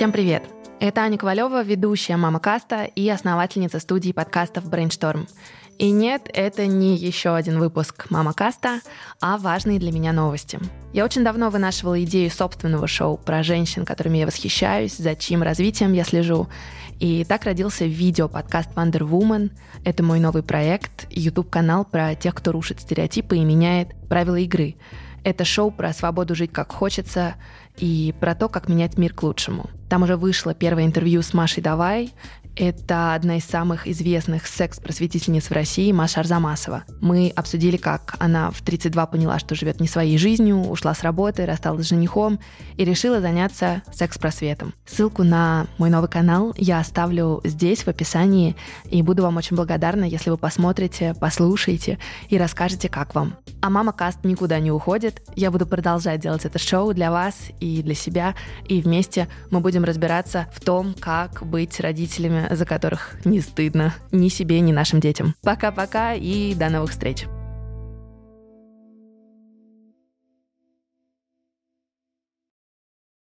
Всем привет! Это Аня Ковалева, ведущая Мама Каста и основательница студии подкастов Brainstorm. И нет, это не еще один выпуск Мама Каста, а важные для меня новости. Я очень давно вынашивала идею собственного шоу про женщин, которыми я восхищаюсь, за чьим развитием я слежу. И так родился видео-подкаст Wonder Woman. Это мой новый проект, YouTube-канал про тех, кто рушит стереотипы и меняет правила игры. Это шоу про свободу жить как хочется и про то, как менять мир к лучшему. Там уже вышло первое интервью с Машей Давай. Это одна из самых известных секс-просветительниц в России, Маша Арзамасова. Мы обсудили, как она в 32 поняла, что живет не своей жизнью, ушла с работы, рассталась с женихом и решила заняться секс-просветом. Ссылку на мой новый канал я оставлю здесь, в описании, и буду вам очень благодарна, если вы посмотрите, послушаете и расскажете, как вам. А Мама Каст никуда не уходит. Я буду продолжать делать это шоу для вас и для себя, и вместе мы будем разбираться в том, как быть родителями за которых не стыдно ни себе, ни нашим детям. Пока-пока и до новых встреч!